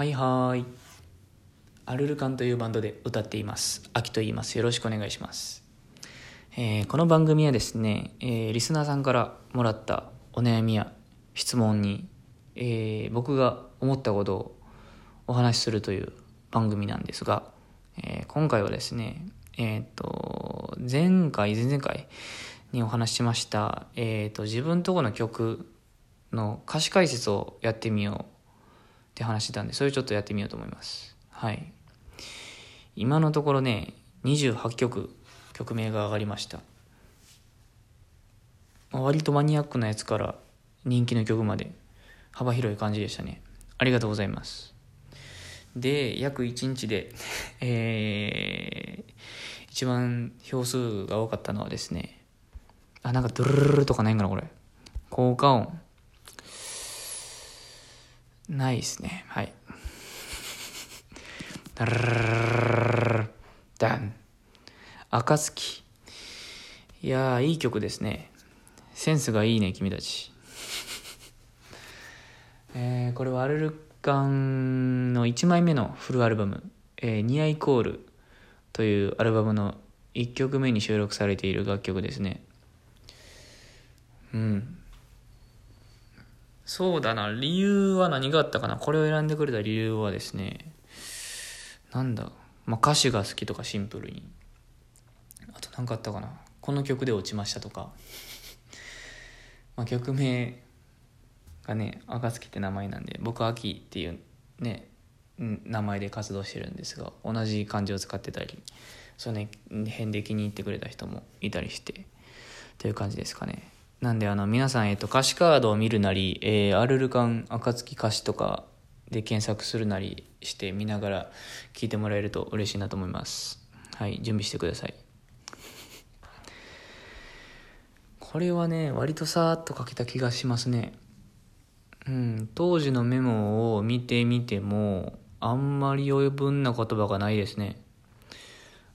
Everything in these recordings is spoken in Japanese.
はいはーい。アルルカンというバンドで歌っています。秋と言います。よろしくお願いします。えーこの番組はですね、えーリスナーさんからもらったお悩みや質問に、えー僕が思ったことをお話しするという番組なんですが、えー今回はですね、えーっと、前回、前々回にお話ししました、えーっと、自分とこの曲の歌詞解説をやってみようって話してたんで、それちょっとやってみようと思います。はい。今のところね、28曲、曲名が上がりました。まあ割とマニアックなやつから人気の曲まで幅広い感じでしたね。ありがとうございます。で、約1日で、えー、一番票数が多かったのはですね、あ、なんかドゥルルルルとかないんかな、これ。効果音。ないですね。はい。ダララララララダン。暁。いやー、いい曲ですね。センスがいいね、君たち。えーこれはアルルカンの1枚目のフルアルバム「えーニアイコール」というアルバムの1曲目に収録されている楽曲ですねうんそうだな。理由は何があったかな？これを選んでくれた理由はですねなんだ、まあ、歌詞が好きとかシンプルに。あと何かあったかな？この曲で落ちましたとか。まあ曲名がね暁って名前なんで僕秋っていうね名前で活動してるんですが同じ漢字を使ってたりそれね変で気に入ってくれた人もいたりしてという感じですかね。なんであの皆さん、えっと、歌詞カードを見るなり、えーアルルカン暁歌詞とかで検索するなりして見ながら聞いてもらえると嬉しいなと思います。はい準備してください。これはね割とさーっと書けた気がしますね。うん、当時のメモを見てみてもあんまり余分な言葉がないですね。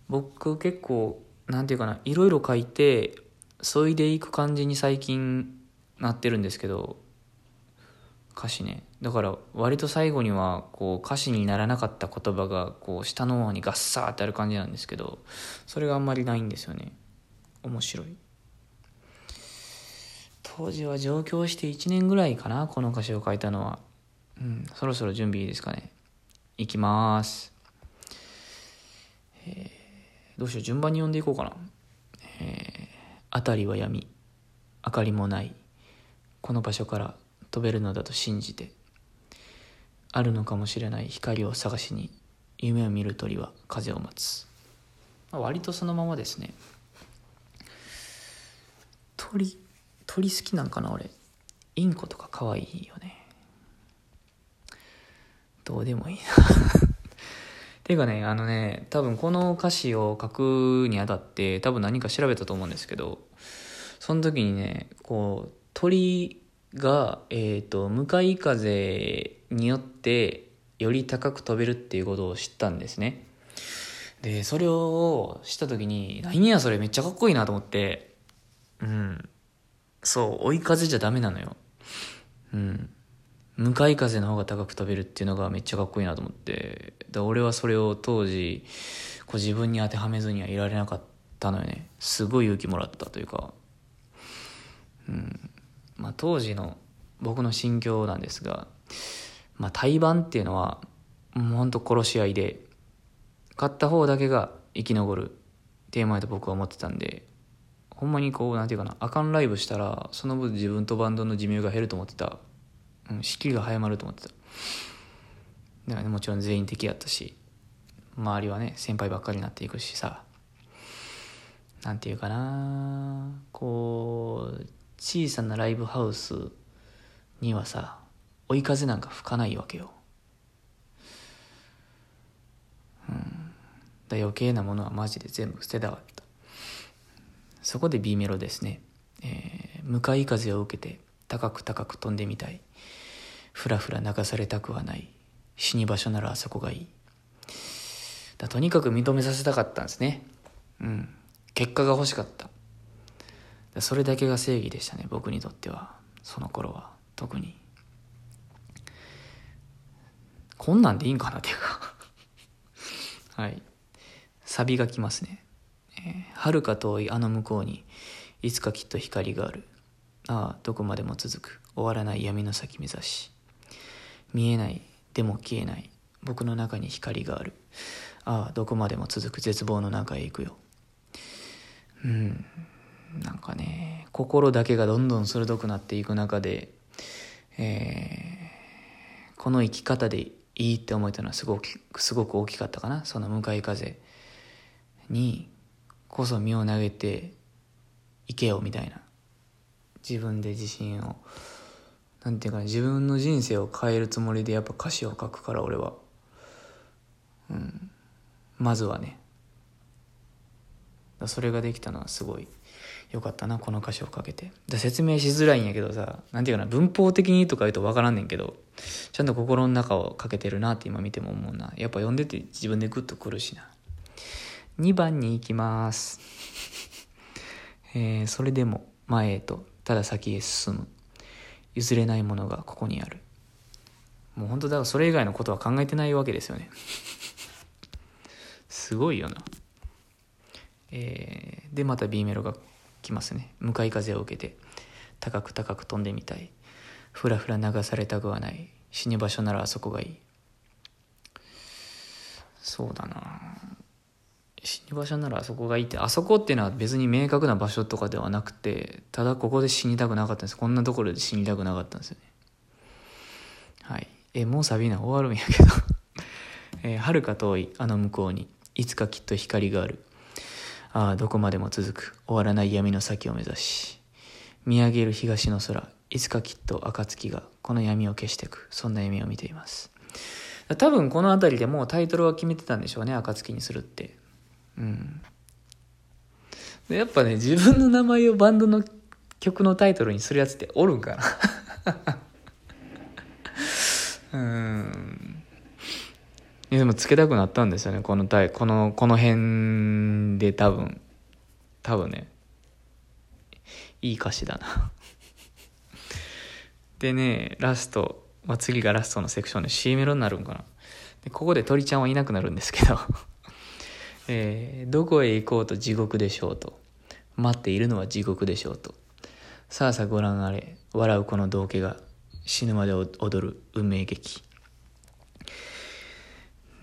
僕結構なんていうかないろいろ書いてそいでいく感じに最近なってるんですけど歌詞ね。だから割と最後にはこう歌詞にならなかった言葉がこう下の方にガッサーってある感じなんですけどそれがあんまりないんですよね。面白い。当時は上京して1年ぐらいかなこの歌詞を書いたのは。うんそろそろ準備いいですかね。いきます。えーどうしよう。順番に読んでいこうかな。えー辺りは闇明かりもない。この場所から飛べるのだと信じてあるのかもしれない。光を探しに夢を見る鳥は風を待つ、まあ割とそのままですね。鳥鳥好きなんかな俺。インコとか可愛いよね。どうでもいいな。ていうかねあのね多分この歌詞を書くにあたって多分何か調べたと思うんですけどその時にねこう鳥が、えー、と向かい風によってより高く飛べるっていうことを知ったんですね。でそれを知った時に何やそれめっちゃかっこいいなと思ってうんそう追い風じゃダメなのよ。うん。向かい風の方が高く飛べるっていうのがめっちゃかっこいいなと思って。で俺はそれを当時こう自分に当てはめずにはいられなかったのよね。すごい勇気もらったというか。うん。まあ当時の僕の心境なんですがまあ対バンっていうのはもうほんと殺し合いで勝った方だけが生き残るテーマやと僕は思ってたんでほんまにこうなんていうかなあかんライブしたらその分自分とバンドの寿命が減ると思ってた。うん、仕切りが早まると思ってた。だからねもちろん全員敵やったし周りはね先輩ばっかりになっていくしさなんていうかなこう小さなライブハウスにはさ追い風なんか吹かないわけよ。うん。だ余計なものはマジで全部捨てたかったそこで B メロですね、えー向かい風を受けて高く高く飛んでみたい。ふらふら流されたくはない。死に場所ならあそこがいい。だとにかく認めさせたかったんですね。うん。結果が欲しかった。それだけが正義でしたね僕にとっては。その頃は。特に。こんなんでいいんかなっていうか。はい。サビがきますね。えー、遥か遠いあの向こうにいつかきっと光がある。ああどこまでも続く。終わらない闇の先目指し。見えない。でも消えない。僕の中に光がある。ああどこまでも続く。絶望の中へ行くよ。うん。なんかね心だけがどんどん鋭くなっていく中で、えー、この生き方でいいって思えたのはすごくすごく大きかったかな。その向かい風にこそ身を投げていけよみたいな。自分で自信をなんていうか自分の人生を変えるつもりでやっぱ歌詞を書くから俺は。うん。まずはね。それができたのはすごいよかったなこの歌詞をかけて。説明しづらいんやけどさなんていうかな文法的にとか言うと分からんねんけどちゃんと心の中をかけてるなって今見ても思うな。やっぱ読んでて自分でグッとくるしな。2番に行きます、えー、それでも前へと。ただ先へ進む。譲れないものがここにある。もう本当だからそれ以外のことは考えてないわけですよね。すごいよな。えー、でまた B メロが来ますね。向かい風を受けて。高く高く飛んでみたい。ふらふら流されたくはない。死に場所ならあそこがいい。そうだな。死に場所ならあそこがいいってあそこっていうのは別に明確な場所とかではなくてただここで死にたくなかったんです。こんなところで死にたくなかったんですよね。はい。えもうサビな終わるんやけど。えー、か遠いあの向こうに。いつかきっと光がある。ああどこまでも続く。終わらない闇の先を目指し。見上げる東の空。いつかきっと暁がこの闇を消していく。そんな夢を見ています。多分この辺りでもうタイトルは決めてたんでしょうね暁にするって。うん。でやっぱね自分の名前をバンドの曲のタイトルにするやつっておるんかな。うん。でもつけたくなったんですよねこのこのこの辺で多分。多分ね。いい歌詞だな。でねラスト、まあ、次がラストのセクションで C メロになるんかな。ここで鳥ちゃんはいなくなるんですけど。えー、どこへ行こうと地獄でしょうと。待っているのは地獄でしょうと。さあさあご覧あれ。笑うこの道化が死ぬまで踊る運命劇。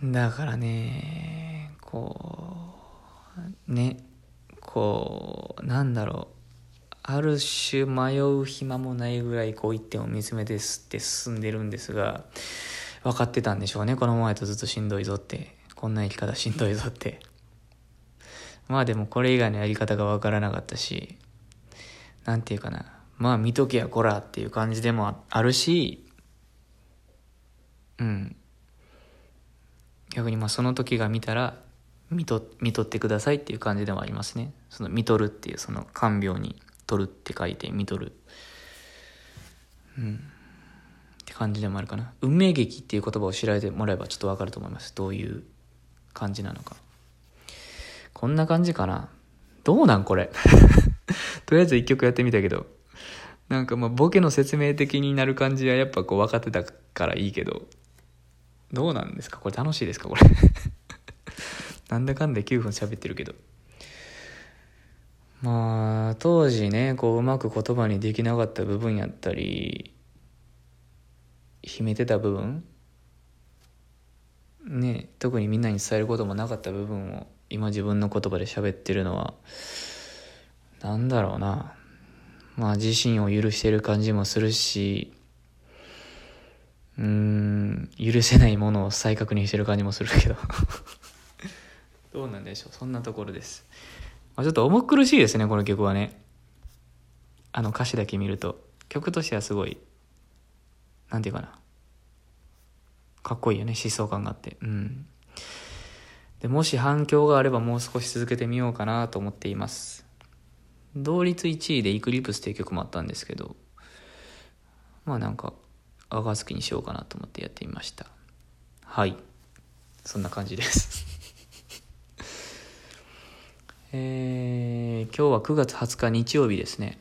だからねこうねこうなんだろう。ある種迷う暇もないぐらいこう一点を見つめてすって進んでるんですが分かってたんでしょうね。このままやとずっとしんどいぞって。こんな生き方しんどいぞって。まあでもこれ以外のやり方が分からなかったしなんていうかな。まあ見とけやこらっていう感じでもあるしうん。逆にまあその時が見たら見と見とってくださいっていう感じでもありますね。その見とるっていうその看病に取るって書いて見とる。うん。って感じでもあるかな。運命劇っていう言葉を知られてもらえばちょっとわかると思います。どういう感じなのか。こんな感じかな？どうなんこれ？とりあえず一曲やってみたけど。なんかまあボケの説明的になる感じはやっぱこう分かってたからいいけど。どうなんですか？これ楽しいですかこれ？なんだかんだ9分喋ってるけど。まあ当時ねこううまく言葉にできなかった部分やったり秘めてた部分？ね特にみんなに伝えることもなかった部分を今自分の言葉で喋ってるのはなんだろうなまあ自身を許してる感じもするしうん、許せないものを再確認してる感じもするけど どうなんでしょう。そんなところです。まあ、ちょっと重苦しいですね、この曲はね。あの歌詞だけ見ると。曲としてはすごい、なんていうかな。かっこいいよね、疾走感があって。うん。で、もし反響があればもう少し続けてみようかなと思っています。同率1位でイクリプスっていう曲もあったんですけど、まあなんか、暁にしようかなと思ってやってみました。はい。そんな感じです。えー、今日は9月20日日曜日ですね。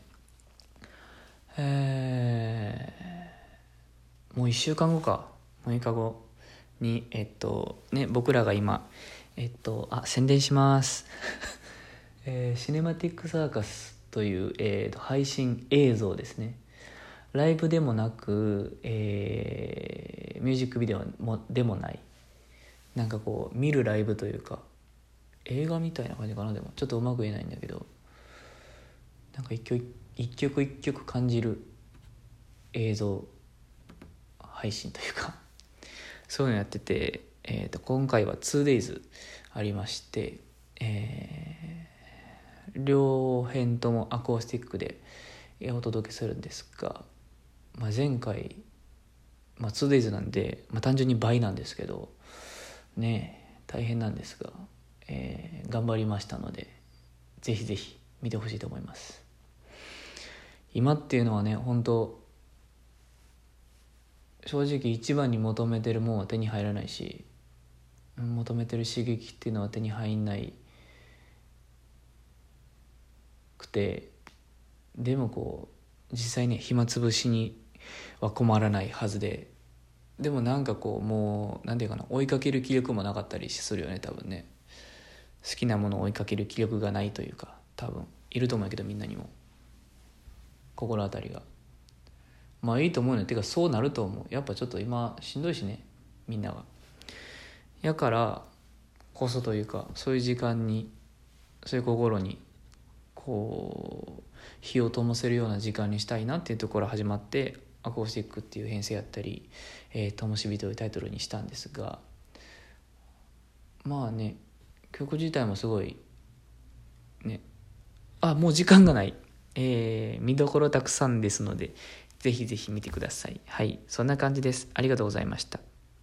えー、もう1週間後か。6日後にえっとね僕らが今えっとあ宣伝します。えーシネマティックサーカスという、えーと配信映像ですね。ライブでもなく、えーミュージックビデオもでもない。なんかこう見るライブというか映画みたいな感じかなでも。ちょっとうまく言えないんだけど。なんか一曲一曲一曲感じる映像配信というか。そういうのやってて、えー、と今回は 2days ありまして、えー両編ともアコースティックでお届けするんですが、まあ、前回、まあ、2days なんで、まあ、単純に倍なんですけどね大変なんですが、えー頑張りましたのでぜひぜひ見てほしいと思います。今っていうのはね本当正直一番に求めてるもんは手に入らないし求めてる刺激っていうのは手に入んないくてでもこう実際ね暇つぶしには困らないはずででもなんかこうもう何て言うかな追いかける気力もなかったりするよね多分ね。好きなものを追いかける気力がないというか多分。いると思うけどみんなにも。心当たりが。まあいいと思うね。てかそうなると思う。やっぱちょっと今しんどいしねみんなが。やからこそというかそういう時間にそういう心にこう火を灯せるような時間にしたいなっていうところ始まって「アコースティック」っていう編成やったり「えー、灯火」というタイトルにしたんですがまあね曲自体もすごいねあもう時間がない。えー見どころたくさんですのでぜひぜひ見てください。はいそんな感じです。ありがとうございました。